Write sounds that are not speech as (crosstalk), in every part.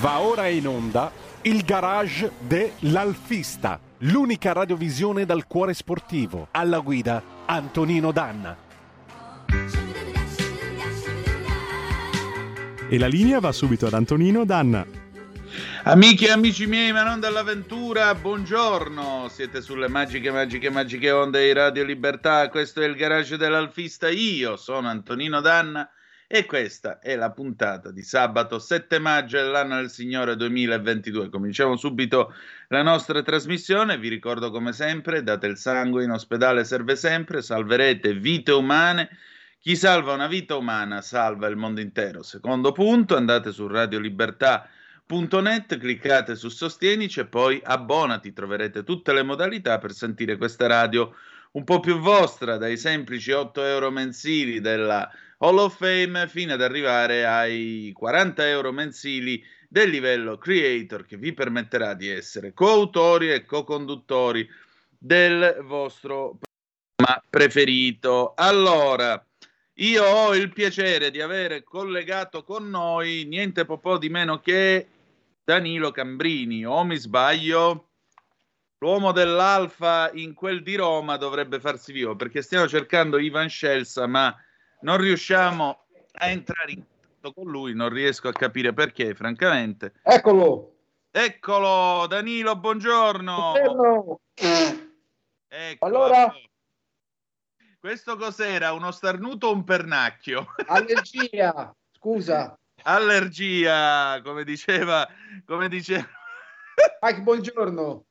Va ora in onda il garage dell'Alfista, l'unica radiovisione dal cuore sportivo. Alla guida Antonino Danna. E la linea va subito ad Antonino Danna. Amiche e amici miei, ma non dall'avventura, buongiorno. Siete sulle magiche, magiche, magiche onde di Radio Libertà. Questo è il garage dell'Alfista. Io sono Antonino Danna e questa è la puntata di sabato 7 maggio dell'anno del Signore 2022. Cominciamo subito la nostra trasmissione. Vi ricordo come sempre, date il sangue in ospedale serve sempre, salverete vite umane. Chi salva una vita umana salva il mondo intero. Secondo punto, andate su radiolibertà.net, cliccate su Sostienici e poi abbonati. Troverete tutte le modalità per sentire questa radio un po' più vostra, dai semplici 8 euro mensili della Hall of Fame fino ad arrivare ai 40 euro mensili del livello creator che vi permetterà di essere coautori e co-conduttori del vostro programma preferito. Allora, io ho il piacere di avere collegato con noi niente po' di meno che Danilo Cambrini, o mi sbaglio? L'uomo dell'Alfa in quel di Roma dovrebbe farsi vivo perché stiamo cercando Ivan Scelsa, ma non riusciamo a entrare in contatto con lui, non riesco a capire perché, francamente. Eccolo! Eccolo, Danilo, buongiorno. buongiorno. Ecco, allora, questo cos'era? Uno starnuto o un pernacchio? (laughs) Allergia, scusa. Allergia, come diceva, come diceva. Mike, buongiorno.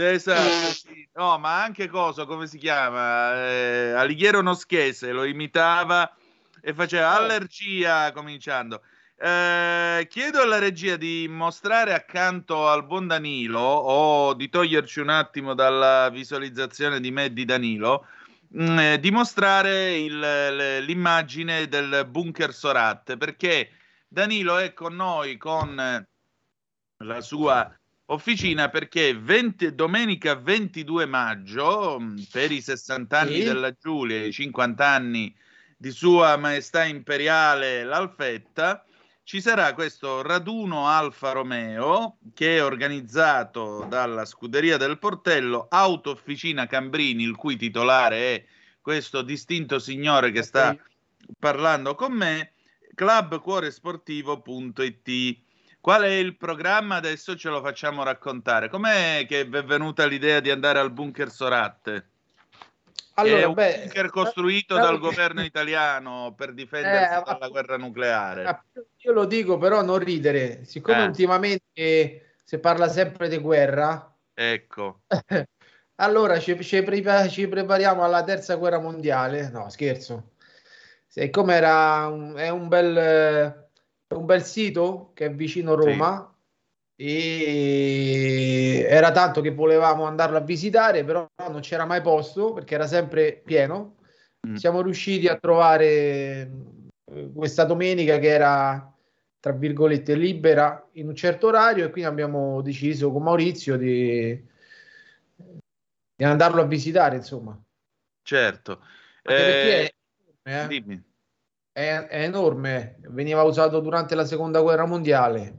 Esatto, sì. no, ma anche cosa, come si chiama? Eh, Alighiero Noschese lo imitava e faceva allergia cominciando. Eh, chiedo alla regia di mostrare accanto al buon Danilo o di toglierci un attimo dalla visualizzazione di me e di Danilo, mh, eh, di mostrare il, l'immagine del bunker Sorat perché Danilo è con noi con la sua officina perché 20, domenica 22 maggio, per i 60 anni sì. della Giulia e i 50 anni di Sua Maestà Imperiale l'Alfetta, ci sarà questo raduno Alfa Romeo che è organizzato dalla Scuderia del Portello, Auto Officina Cambrini, il cui titolare è questo distinto signore che sta parlando con me, clubcuoresportivo.it. Qual è il programma? Adesso ce lo facciamo raccontare. Com'è che vi è venuta l'idea di andare al bunker Soratte? Allora, è un beh, bunker costruito eh, dal governo italiano per difendersi eh, dalla guerra nucleare. Io lo dico, però non ridere. Siccome Eh. ultimamente si parla sempre di guerra, Ecco, (laughs) allora ci, ci prepa- ci prepariamo alla terza guerra mondiale. No, scherzo. Siccome era un, è un bel, bel sito che è vicino Roma e era tanto che volevamo andarlo a visitare, però non c'era mai posto perché era sempre pieno. Mm. Siamo riusciti a trovare eh, questa domenica che era tra virgolette libera in un certo orario e quindi abbiamo deciso con Maurizio di, di andarlo a visitare, insomma. certo. Eh, è eh. dimmi. È, è enorme, veniva usato durante la seconda guerra mondiale.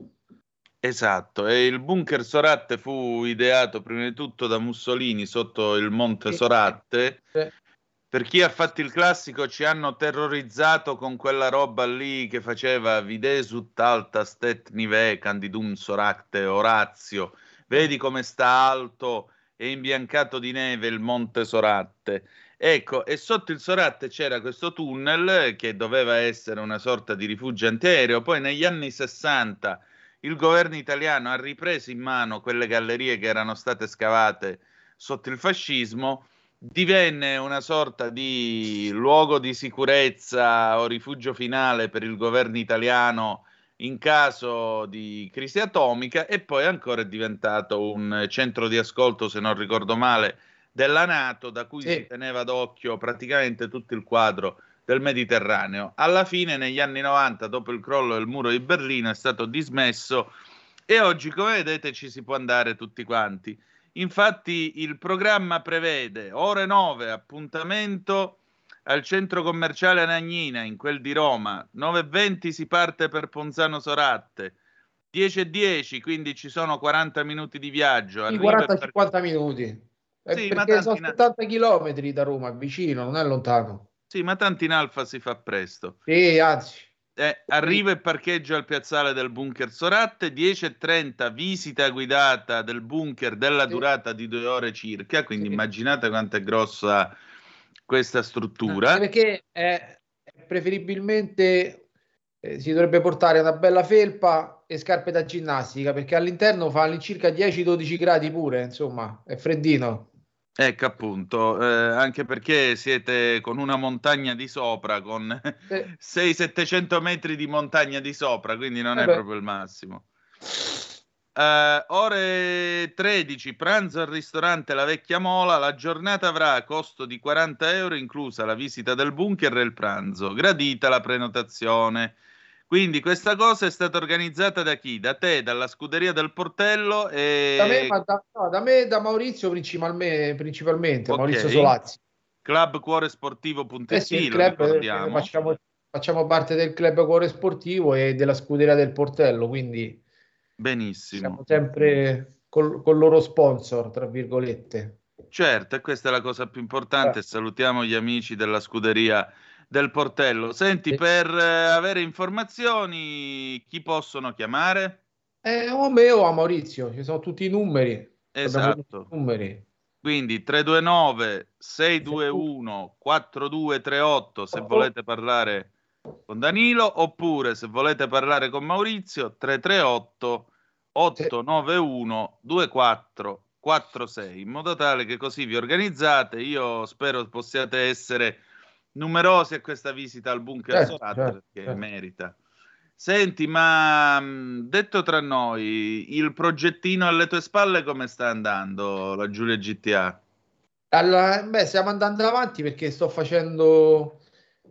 Esatto, e il bunker Soratte fu ideato prima di tutto da Mussolini sotto il Monte. Soratte. Per chi ha fatto il classico ci hanno terrorizzato con quella roba lì che faceva Videsut alta stet nive candidum soracte Orazio. Vedi come sta alto e imbiancato di neve il Monte Soratte. Ecco, e sotto il Soratte c'era questo tunnel che doveva essere una sorta di rifugio antiaereo. Poi negli anni 60 il governo italiano ha ripreso in mano quelle gallerie che erano state scavate sotto il fascismo, divenne una sorta di luogo di sicurezza o rifugio finale per il governo italiano in caso di crisi atomica e poi ancora è diventato un centro di ascolto, se non ricordo male, della Nato, da cui Sì. si teneva d'occhio praticamente tutto il quadro del Mediterraneo. Alla fine, negli anni 90, dopo il crollo del muro di Berlino, è stato dismesso e oggi, come vedete, ci si può andare tutti quanti. Infatti, il programma prevede ore 9, appuntamento al centro commerciale Anagnina, in quel di Roma. 9.20 si parte per Ponzano Soratte. 10 e 10, quindi ci sono 40 minuti di viaggio. Sì, 40-50 per... minuti. Eh, sì, perché sono 70 km da Roma, vicino, non è lontano. Sì, ma tanti in alfa si fa presto. Sì, anzi. Eh, arriva e parcheggio al piazzale del bunker Soratte, 10.30 visita guidata del bunker della sì. durata di due ore circa, quindi sì. immaginate quanto è grossa questa struttura. Sì, perché è preferibilmente eh, si dovrebbe portare una bella felpa e scarpe da ginnastica, perché all'interno fa all'incirca 10-12 gradi pure, insomma, è freddino. Ecco appunto, eh, anche perché siete con una montagna di sopra, con (laughs) eh. 600-700 metri di montagna di sopra, quindi non eh è proprio il massimo. Uh, ore 13, pranzo al ristorante La Vecchia Mola. La giornata avrà costo di 40 euro, inclusa la visita del bunker e il pranzo. Gradita la prenotazione. Quindi questa cosa è stata organizzata da chi? Da te, dalla scuderia del Portello e... Da me, da, no, da, me da Maurizio principalmente, principalmente okay. Maurizio Solazzi. Clubcuoresportivo.it, eh sì, club, eh, facciamo, facciamo, parte del Club Cuore Sportivo e della scuderia del Portello, quindi... Benissimo. Siamo sempre col, col loro sponsor, tra virgolette. Certo, e questa è la cosa più importante. Eh. Salutiamo gli amici della scuderia del portello. Senti, per eh, avere informazioni, chi possono chiamare? Eh, o me o a Maurizio, ci sono tutti i numeri. Esatto. Numeri. Quindi 329 621 4238 se volete parlare con Danilo oppure se volete parlare con Maurizio 338 891 2446 in modo tale che così vi organizzate. Io spero possiate essere numerosi a questa visita al bunker certo, Sorat certo, perché certo. merita. Senti, ma detto tra noi, il progettino alle tue spalle come sta andando la Giulia GTA? Alla, beh, stiamo andando avanti perché sto facendo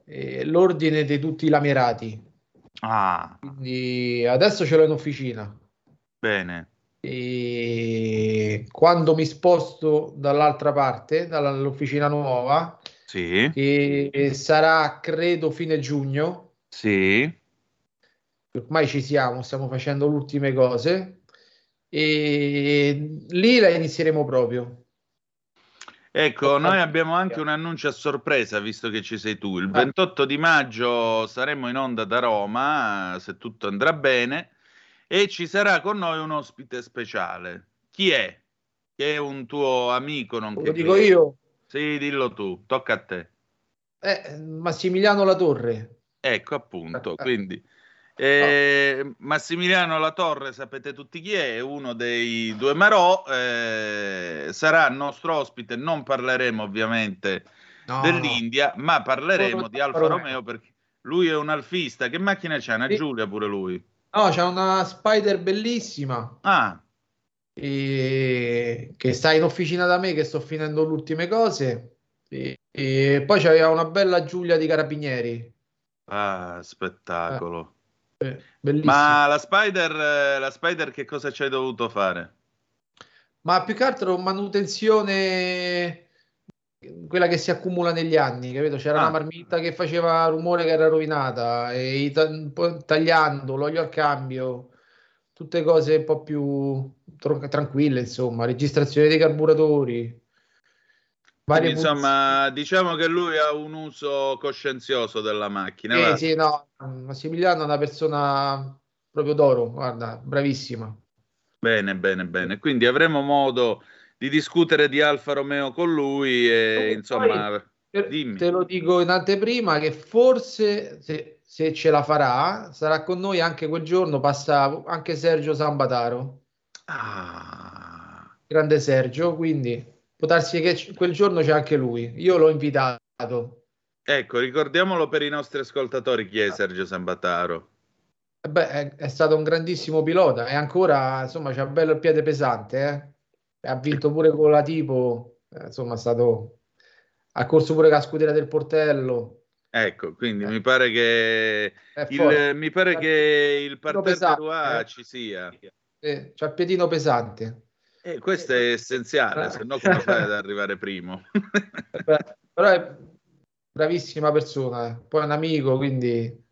eh, l'ordine di tutti i lamerati. Ah. Quindi adesso ce l'ho in officina. Bene. E quando mi sposto dall'altra parte, dall'officina nuova, sì. che sarà credo fine giugno. Sì. Ormai ci siamo, stiamo facendo le ultime cose e lì la inizieremo proprio. Ecco, noi abbiamo anche un annuncio a sorpresa, visto che ci sei tu. Il 28 di maggio saremo in onda da Roma, se tutto andrà bene, e ci sarà con noi un ospite speciale. Chi è? Che è un tuo amico, non Lo dico io. Sì, dillo tu, tocca a te. Eh, Massimiliano La Torre. Ecco appunto, (laughs) quindi eh, no. Massimiliano La Torre, sapete tutti chi è, è uno dei due Marò, eh, sarà nostro ospite, non parleremo ovviamente no, dell'India, no. ma parleremo di Alfa Romeo perché lui è un alfista. Che macchina c'ha? Una sì. Giulia pure lui. No, c'ha una Spider bellissima. Ah, e, che sta in officina da me, che sto finendo le ultime cose. E, e poi c'aveva una bella Giulia di Carabinieri. Ah, spettacolo. Eh, Ma la Spider, la Spider che cosa ci hai dovuto fare? Ma più che altro manutenzione quella che si accumula negli anni, capito? C'era ah. una marmitta che faceva rumore che era rovinata e tagliando l'olio al cambio, tutte cose un po' più tranquille, insomma, registrazione dei carburatori. Quindi, insomma, diciamo che lui ha un uso coscienzioso della macchina. Sì, sì, no, Massimiliano è una persona proprio d'oro, guarda, bravissima. Bene, bene, bene. Quindi avremo modo di discutere di Alfa Romeo con lui e, insomma, dimmi. Te lo dico in anteprima che forse se, se ce la farà sarà con noi anche quel giorno, passa anche Sergio Sambataro. Ah. Grande Sergio, quindi può darsi che quel giorno c'è anche lui. Io l'ho invitato. Ecco, ricordiamolo per i nostri ascoltatori chi è Sergio Sambataro. Eh beh, è, è stato un grandissimo pilota e ancora, insomma, c'ha bello il piede pesante, eh? Ha vinto pure con la tipo, eh, insomma, è stato ha corso pure la scuderia del portello. Ecco, quindi eh. mi pare che il, mi pare che il parterre ci sia. Eh, c'ha il piedino pesante. Eh, questo è essenziale, se no come fai ad arrivare primo? (laughs) Però è bravissima persona, poi è un amico, quindi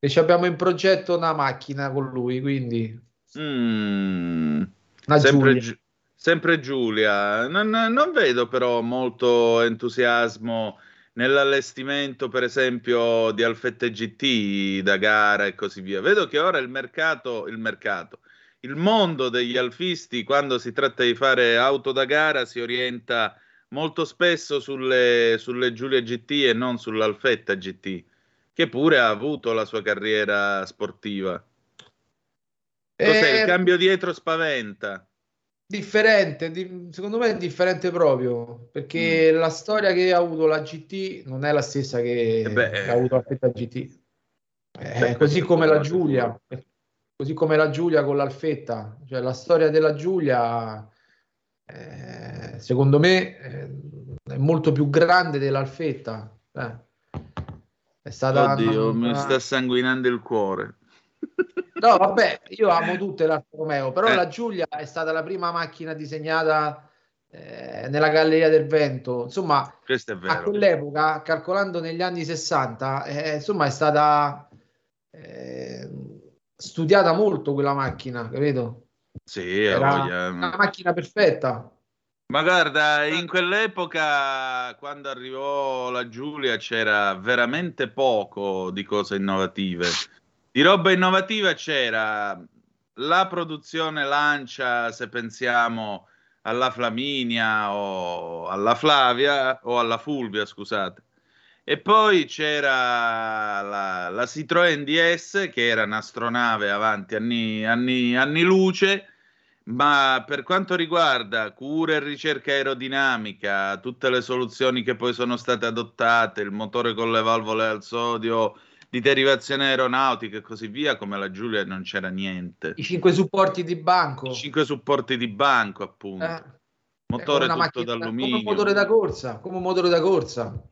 E ci abbiamo in progetto una macchina con lui, quindi... Mm, sempre, Giulia. Gi- sempre, Giulia. Non, non vedo però molto entusiasmo nell'allestimento, per esempio, di Alfette GT da gara e così via. Vedo che ora il mercato, il mercato, il mondo degli alfisti, quando si tratta di fare auto da gara, si orienta molto spesso sulle, sulle Giulia GT e non sull'Alfetta GT, che pure ha avuto la sua carriera sportiva. Cos'è? Eh, il cambio dietro spaventa. Differente, di, secondo me è differente proprio perché mm. la storia che ha avuto la GT non è la stessa che, eh beh, che ha avuto la GT. Eh, così come la Giulia, così come la Giulia con l'Alfetta, cioè la storia della Giulia eh, secondo me eh, è molto più grande dell'Alfetta. Eh. È stata Oddio, una... mi sta sanguinando il cuore. (laughs) No, vabbè, io amo tutte l'Alfa Romeo, però eh. la Giulia è stata la prima macchina disegnata eh, nella Galleria del Vento. Insomma, a quell'epoca, calcolando negli anni 60, eh, insomma, è stata studiata molto quella macchina, capito? Sì, era una macchina perfetta. Ma guarda, in quell'epoca, quando arrivò la Giulia, c'era veramente poco di cose innovative. Di roba innovativa c'era la produzione Lancia, se pensiamo alla Flaminia o alla Flavia o alla Fulvia, scusate. E poi c'era la, la Citroën DS, che era un'astronave avanti anni, anni, anni luce, ma per quanto riguarda cura e ricerca aerodinamica, tutte le soluzioni che poi sono state adottate, il motore con le valvole al sodio di derivazione aeronautica e così via, come la Giulia non c'era niente. I cinque supporti di banco. I cinque supporti di banco, appunto. Eh, motore tutto macchina, d'alluminio. Come un motore da corsa, come un motore da corsa.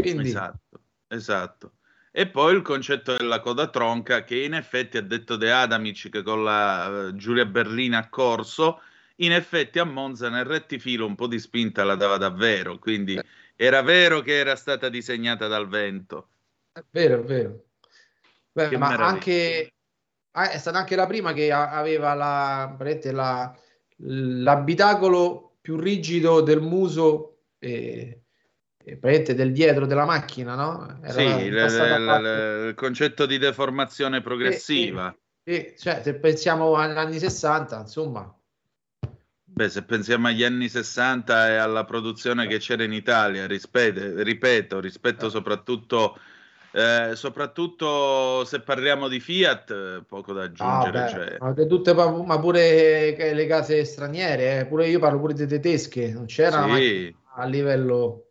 Quindi... Esatto, esatto. E poi il concetto della coda tronca, che in effetti ha detto De Adamic che con la uh, Giulia Berlina ha corso, in effetti a Monza nel rettifilo un po' di spinta la dava davvero, quindi eh. era vero che era stata disegnata dal vento. È vero, è vero. Beh, ma anche ah, è stata anche la prima che aveva la, la, l'abitacolo più rigido del muso e, e del dietro della macchina, no? Era sì, il, il, concetto di deformazione progressiva. E, e, cioè, se pensiamo agli anni 60, insomma. Beh, se pensiamo agli anni 60 e alla produzione che c'era in Italia, rispete, ripeto, rispetto eh. soprattutto eh, soprattutto se parliamo di Fiat, poco da aggiungere. Ah, cioè... ma, tutte, ma, pure le case straniere, eh? pure io parlo pure di tedesche, non c'era sì. a livello...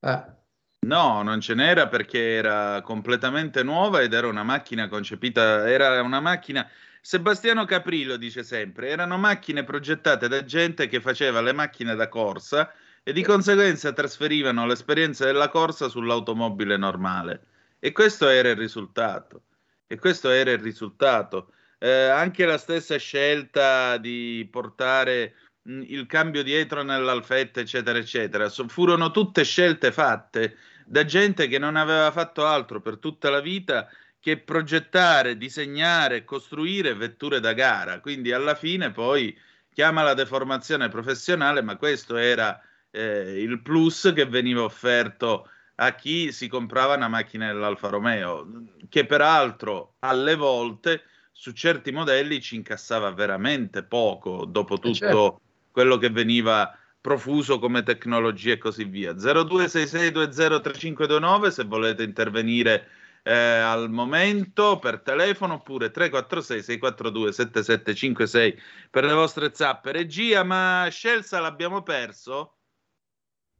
Eh. No, non ce n'era perché era completamente nuova ed era una macchina concepita, era una macchina... Sebastiano Caprillo dice sempre, erano macchine progettate da gente che faceva le macchine da corsa e di conseguenza trasferivano l'esperienza della corsa sull'automobile normale. E questo era il risultato. E questo era il risultato. Eh, anche la stessa scelta di portare il cambio dietro nell'alfetta, eccetera, eccetera, so, furono tutte scelte fatte da gente che non aveva fatto altro per tutta la vita che progettare, disegnare e costruire vetture da gara. Quindi alla fine poi chiama la deformazione professionale, ma questo era eh, il plus che veniva offerto a chi si comprava una macchina dell'Alfa Romeo, che peraltro alle volte su certi modelli ci incassava veramente poco dopo eh, tutto certo. Quello che veniva profuso come tecnologia e così via. 0266203529 se volete intervenire eh, al momento per telefono oppure 346 642 7756 per le vostre zappe. Regia, ma Scelsa l'abbiamo perso?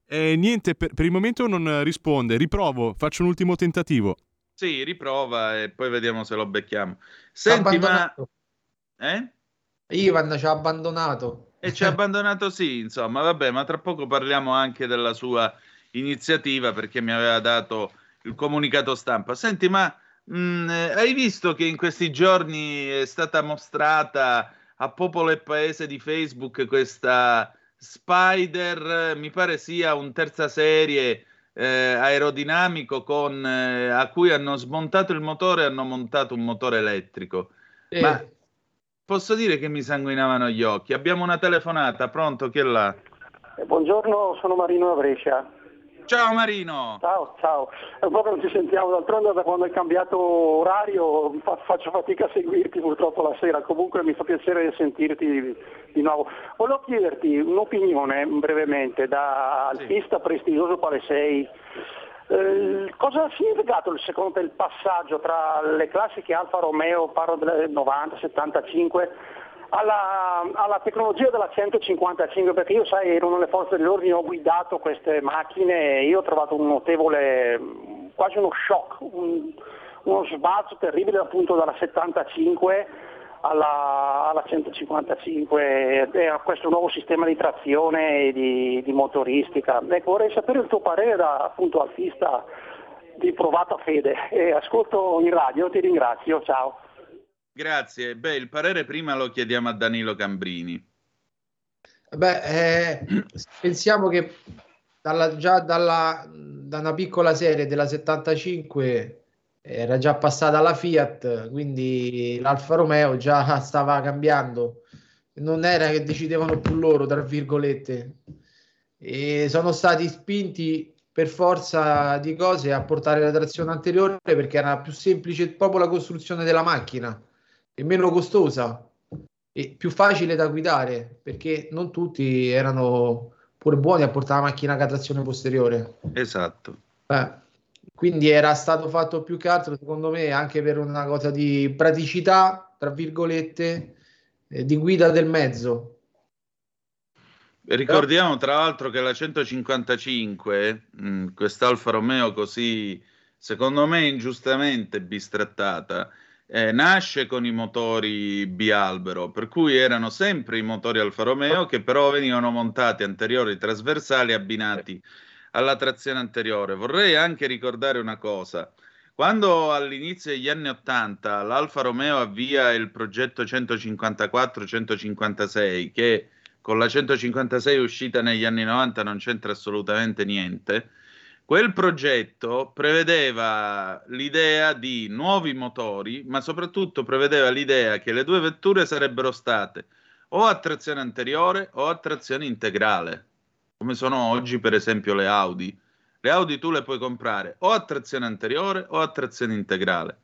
Eh, niente, per, per, il momento non risponde. Riprovo, faccio un ultimo tentativo. Sì, riprova e poi vediamo se lo becchiamo. Senti, ma... Eh? Ivan ci ha abbandonato. E ci ha abbandonato sì, insomma, vabbè, ma tra poco parliamo anche della sua iniziativa perché mi aveva dato il comunicato stampa. Senti, ma mh, mm, hai visto che in questi giorni è stata mostrata a Popolo e Paese di Facebook questa Spider, mi pare sia un terza serie eh, aerodinamico con, eh, a cui hanno smontato il motore e hanno montato un motore elettrico. Eh. Ma posso dire che mi sanguinavano gli occhi. Abbiamo una telefonata, pronto? Chi è là? Eh, buongiorno, sono Marino da Brescia. Ciao Marino. Ciao, ciao. È un po' che non ci sentiamo, d'altronde da quando hai cambiato orario fa- faccio fatica a seguirti purtroppo la sera, comunque mi fa piacere sentirti di, di nuovo. Volevo chiederti un'opinione brevemente da artista sì. prestigioso quale sei. Eh, cosa ha significato secondo te il passaggio tra le classiche Alfa Romeo, parlo del 90, 75, alla, alla, tecnologia della 155 perché io sai ero nelle forze dell'ordine, ho guidato queste macchine e io ho trovato un notevole, quasi uno shock, un, uno sbalzo terribile appunto dalla 75 alla, alla 155 e a questo nuovo sistema di trazione e di, di motoristica. Ecco, vorrei sapere il tuo parere da appunto alfista di provata fede e ascolto in radio, ti ringrazio, ciao. Grazie. Beh, il parere prima lo chiediamo a Danilo Cambrini. Beh, eh, pensiamo che dalla, già dalla, da una piccola serie della 75 era già passata alla Fiat, quindi l'Alfa Romeo già (laughs) stava cambiando. Non era che decidevano più loro, tra virgolette. E sono stati spinti per forza di cose a portare la trazione anteriore perché era più semplice proprio la costruzione della macchina e meno costosa e più facile da guidare perché non tutti erano pure buoni a portare la macchina a trazione posteriore. Esatto. Eh, quindi era stato fatto più che altro, secondo me, anche per una cosa di praticità, tra virgolette, eh, di guida del mezzo. Ricordiamo tra l'altro che la 155, mh, questa Alfa Romeo così, secondo me, ingiustamente bistrattata, eh, nasce con i motori bialbero, per cui erano sempre i motori Alfa Romeo che però venivano montati anteriori trasversali abbinati alla trazione anteriore. Vorrei anche ricordare una cosa. Quando all'inizio degli anni 80 l'Alfa Romeo avvia il progetto 154-156, che con la 156 uscita negli anni 90 non c'entra assolutamente niente, Quel progetto prevedeva l'idea di nuovi motori, ma soprattutto prevedeva l'idea che le due vetture sarebbero state o a trazione anteriore o a trazione integrale, come sono oggi per esempio le Audi. Le Audi tu le puoi comprare o a trazione anteriore o a trazione integrale,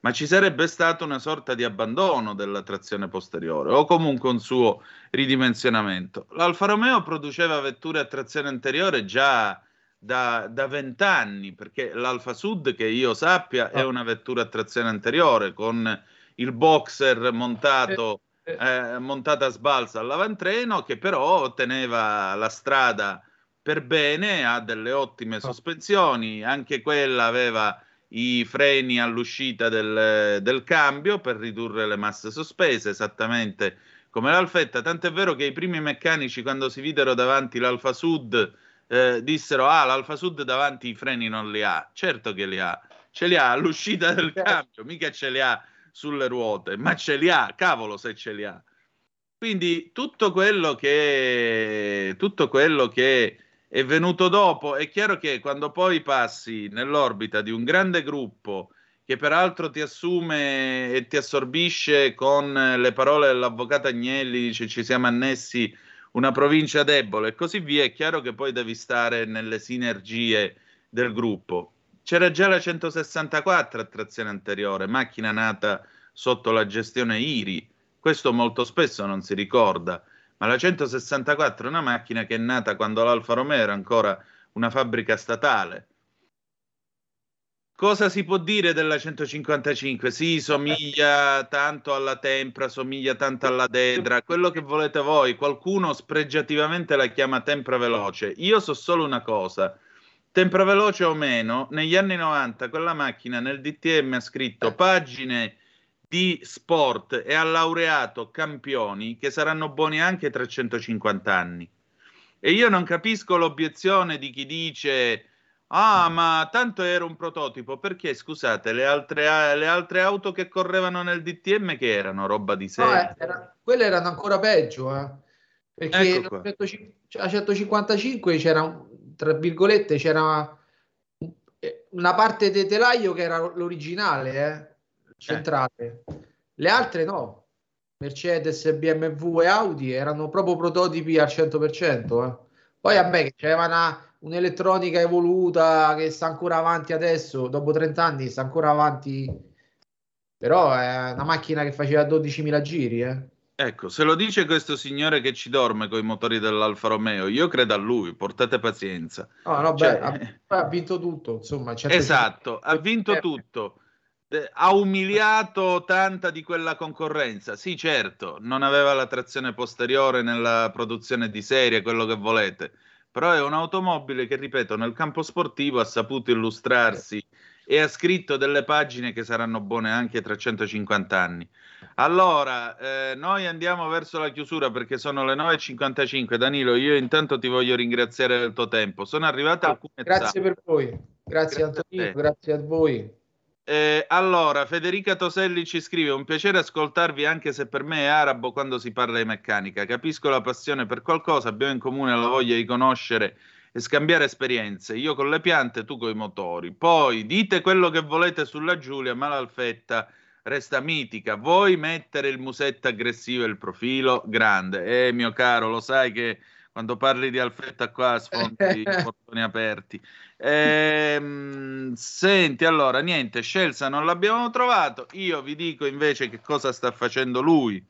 ma ci sarebbe stato una sorta di abbandono della trazione posteriore o comunque un suo ridimensionamento. L'Alfa Romeo produceva vetture a trazione anteriore già da vent'anni, perché l'Alfa Sud, che io sappia, è ah. una vettura a trazione anteriore con il boxer montato, eh, montata a sbalza all'avantreno, che però teneva la strada per bene, ha delle ottime sospensioni, anche quella aveva i freni all'uscita del, del cambio per ridurre le masse sospese, esattamente come l'Alfetta, tant'è vero che i primi meccanici quando si videro davanti l'Alfa Sud eh, dissero ah l'Alfa Sud davanti i freni non li ha. Certo che li ha. Ce li ha all'uscita del certo. cambio mica ce li ha sulle ruote ma ce li ha cavolo se ce li ha quindi tutto quello che tutto quello che è venuto dopo è chiaro che quando poi passi nell'orbita di un grande gruppo che peraltro ti assume e ti assorbisce con le parole dell'avvocato Agnelli, dice ci siamo annessi una provincia debole e così via, è chiaro che poi devi stare nelle sinergie del gruppo. C'era già la 164 a trazione anteriore, macchina nata sotto la gestione IRI, questo molto spesso non si ricorda, ma la 164 è una macchina che è nata quando l'Alfa Romeo era ancora una fabbrica statale Cosa si può dire della 155? Sì, somiglia tanto alla Tempra, somiglia tanto alla Dedra, quello che volete voi. Qualcuno spregiativamente la chiama Tempra veloce. Io so solo una cosa. Tempra veloce o meno, negli anni 90 quella macchina nel DTM ha scritto pagine di sport e ha laureato campioni che saranno buoni anche tra 150 anni. E io non capisco l'obiezione di chi dice Ah, ma tanto era un prototipo, perché scusate, le altre, le altre auto che correvano nel DTM che erano roba di serie? No, era, quelle erano ancora peggio, eh? perché ecco a 155 c'era, tra virgolette, c'era eh, una parte del telaio che era l'originale, eh, centrale. Le altre no. Mercedes, BMW e Audi erano proprio prototipi al 100%. Eh. Poi a me che c'era una, un'elettronica evoluta che sta ancora avanti adesso, dopo 30 anni sta ancora avanti, però è una macchina che faceva 12.000 giri. Eh. Ecco, se lo dice questo signore che ci dorme con i motori dell'Alfa Romeo, io credo a lui, portate pazienza. No, no, cioè... beh, ha, ha, vinto tutto, insomma. Esatto, ha vinto tutto. Ha umiliato tanta di quella concorrenza. Sì, certo, non aveva la trazione posteriore nella produzione di serie, quello che volete, però è un'automobile che, ripeto, nel campo sportivo ha saputo illustrarsi e ha scritto delle pagine che saranno buone anche tra 150 anni. Allora, eh, noi andiamo verso la chiusura perché sono le 9.55. Danilo, io intanto ti voglio ringraziare del tuo tempo. Sono arrivate alcune Grazie zappe. per voi. Grazie, grazie Antonino, a grazie a voi. Eh, allora, Federica Toselli ci scrive: Un piacere ascoltarvi, anche se per me è arabo quando si parla di meccanica. Capisco la passione per qualcosa, abbiamo in comune la voglia di conoscere e scambiare esperienze. Io con le piante, tu con i motori. Poi dite quello che volete sulla Giulia, ma l'Alfetta resta mitica. Vuoi mettere il musetto aggressivo e il profilo? Grande. Eh, mio caro, lo sai che quando parli di Alfetta qua sfondi (laughs) i portoni aperti. Ehm, senti, allora, niente, Scelsa non l'abbiamo trovato. Io vi dico invece che cosa sta facendo lui.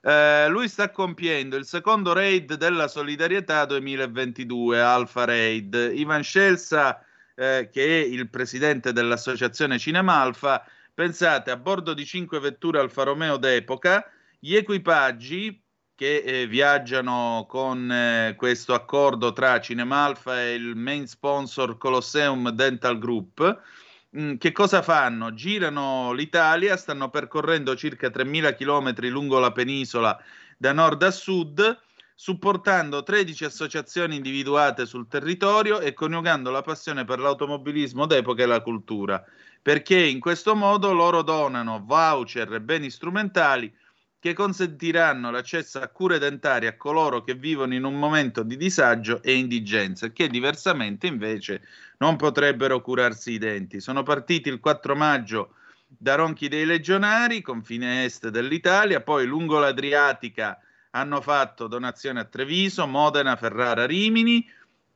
Eh, lui sta compiendo il secondo raid della solidarietà 2022, Alfa Raid. Ivan Scelsa, eh, che è il presidente dell'associazione Cinema Alfa, Pensate, a bordo di cinque vetture Alfa Romeo d'epoca, gli equipaggi che eh, viaggiano con eh, questo accordo tra Cinema Alfa e il main sponsor Colosseum Dental Group, che cosa fanno? Girano l'Italia, stanno percorrendo circa 3.000 km lungo la penisola da nord a sud, supportando 13 associazioni individuate sul territorio e coniugando la passione per l'automobilismo d'epoca e la cultura perché in questo modo loro donano voucher e beni strumentali che consentiranno l'accesso a cure dentarie a coloro che vivono in un momento di disagio e indigenza, che diversamente invece non potrebbero curarsi i denti. Sono partiti il 4 maggio da Ronchi dei Legionari, confine est dell'Italia, poi lungo l'Adriatica hanno fatto donazione a Treviso, Modena, Ferrara, Rimini,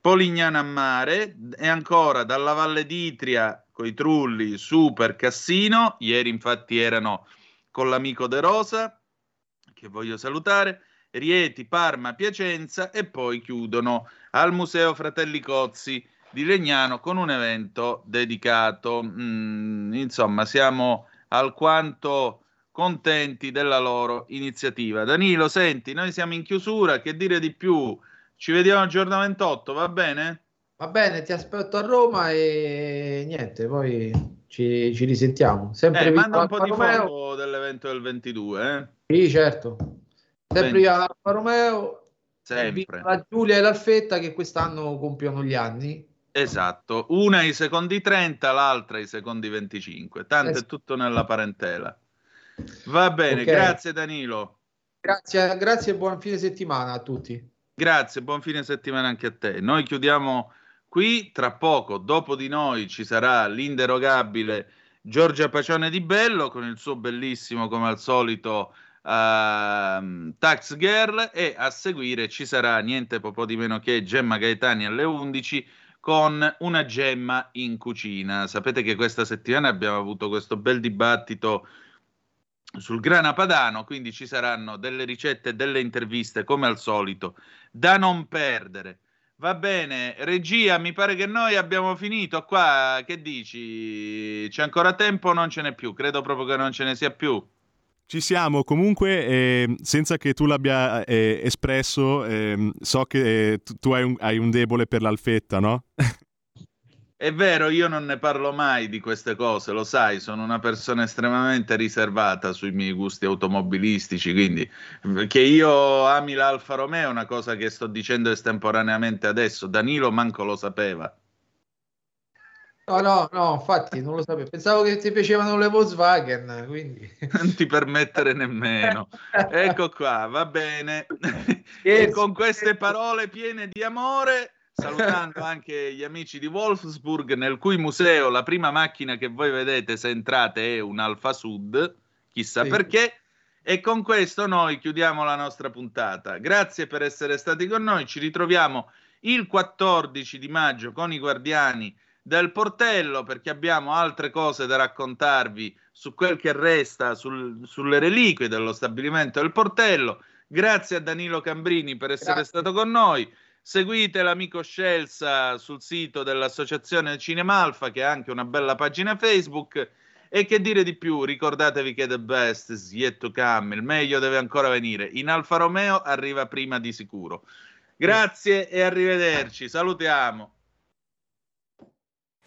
Polignano a Mare e ancora dalla Valle d'Itria coi trulli super Cassino. Ieri infatti erano con l'amico De Rosa, che voglio salutare. Rieti, Parma, Piacenza e poi chiudono al Museo Fratelli Cozzi di Legnano con un evento dedicato. Mm, insomma, siamo alquanto contenti della loro iniziativa. Danilo, senti, noi siamo in chiusura, che dire di più? Ci vediamo il giorno 28, va bene? Va bene, ti aspetto a Roma e niente, poi ci, ci risentiamo. Sempre eh, manda un po' di Romeo. foto dell'evento del 22, eh? Sì, certo. Sempre via Alfa Romeo, Sempre. la Giulia e l'Alfetta che quest'anno compiono gli anni. Esatto, una ai secondi 30, l'altra ai secondi 25. Tanto esatto. è tutto nella parentela. Va bene, okay. grazie Danilo. Grazie, grazie e buon fine settimana a tutti. Grazie, buon fine settimana anche a te. Noi chiudiamo Qui tra poco, dopo di noi, ci sarà l'inderogabile Giorgia Pacione di Bello con il suo bellissimo, come al solito, uh, Tax Girl e a seguire ci sarà niente po' di meno che Gemma Gaetani alle 11 con una gemma in cucina. Sapete che questa settimana abbiamo avuto questo bel dibattito sul grana padano, quindi ci saranno delle ricette e delle interviste come al solito da non perdere. Va bene, regia, mi pare che noi abbiamo finito qua. Che dici? C'è ancora tempo o non ce n'è più? Credo proprio che non ce ne sia più. Ci siamo, comunque eh, senza che tu l'abbia eh, espresso, eh, so che tu, tu hai, un, hai un debole per l'alfetta, no? È vero, io non ne parlo mai di queste cose, lo sai, sono una persona estremamente riservata sui miei gusti automobilistici, quindi che io ami l'Alfa Romeo è una cosa che sto dicendo estemporaneamente adesso, Danilo manco lo sapeva. No, no, no, infatti non lo sapevo. Pensavo che ti piacevano le Volkswagen, quindi... (laughs) Non ti permettere nemmeno. Ecco qua, va bene. (laughs) e con queste parole piene di amore salutando anche gli amici di Wolfsburg, nel cui museo la prima macchina che voi vedete se entrate è un Alfa Sud, chissà sì. perché. E con questo noi chiudiamo la nostra puntata. Grazie per essere stati con noi. Ci ritroviamo il 14 di maggio con i Guardiani del Portello perché abbiamo altre cose da raccontarvi su quel che resta sul, sulle reliquie dello stabilimento del Portello. Grazie a Danilo Cambrini per essere Grazie. stato con noi. Seguite l'amico Scelsa sul sito dell'Associazione Cinema Alfa che ha anche una bella pagina Facebook. E che dire di più? Ricordatevi che the best is yet to come, il meglio deve ancora venire. In Alfa Romeo arriva prima di sicuro. Grazie e arrivederci. Salutiamo.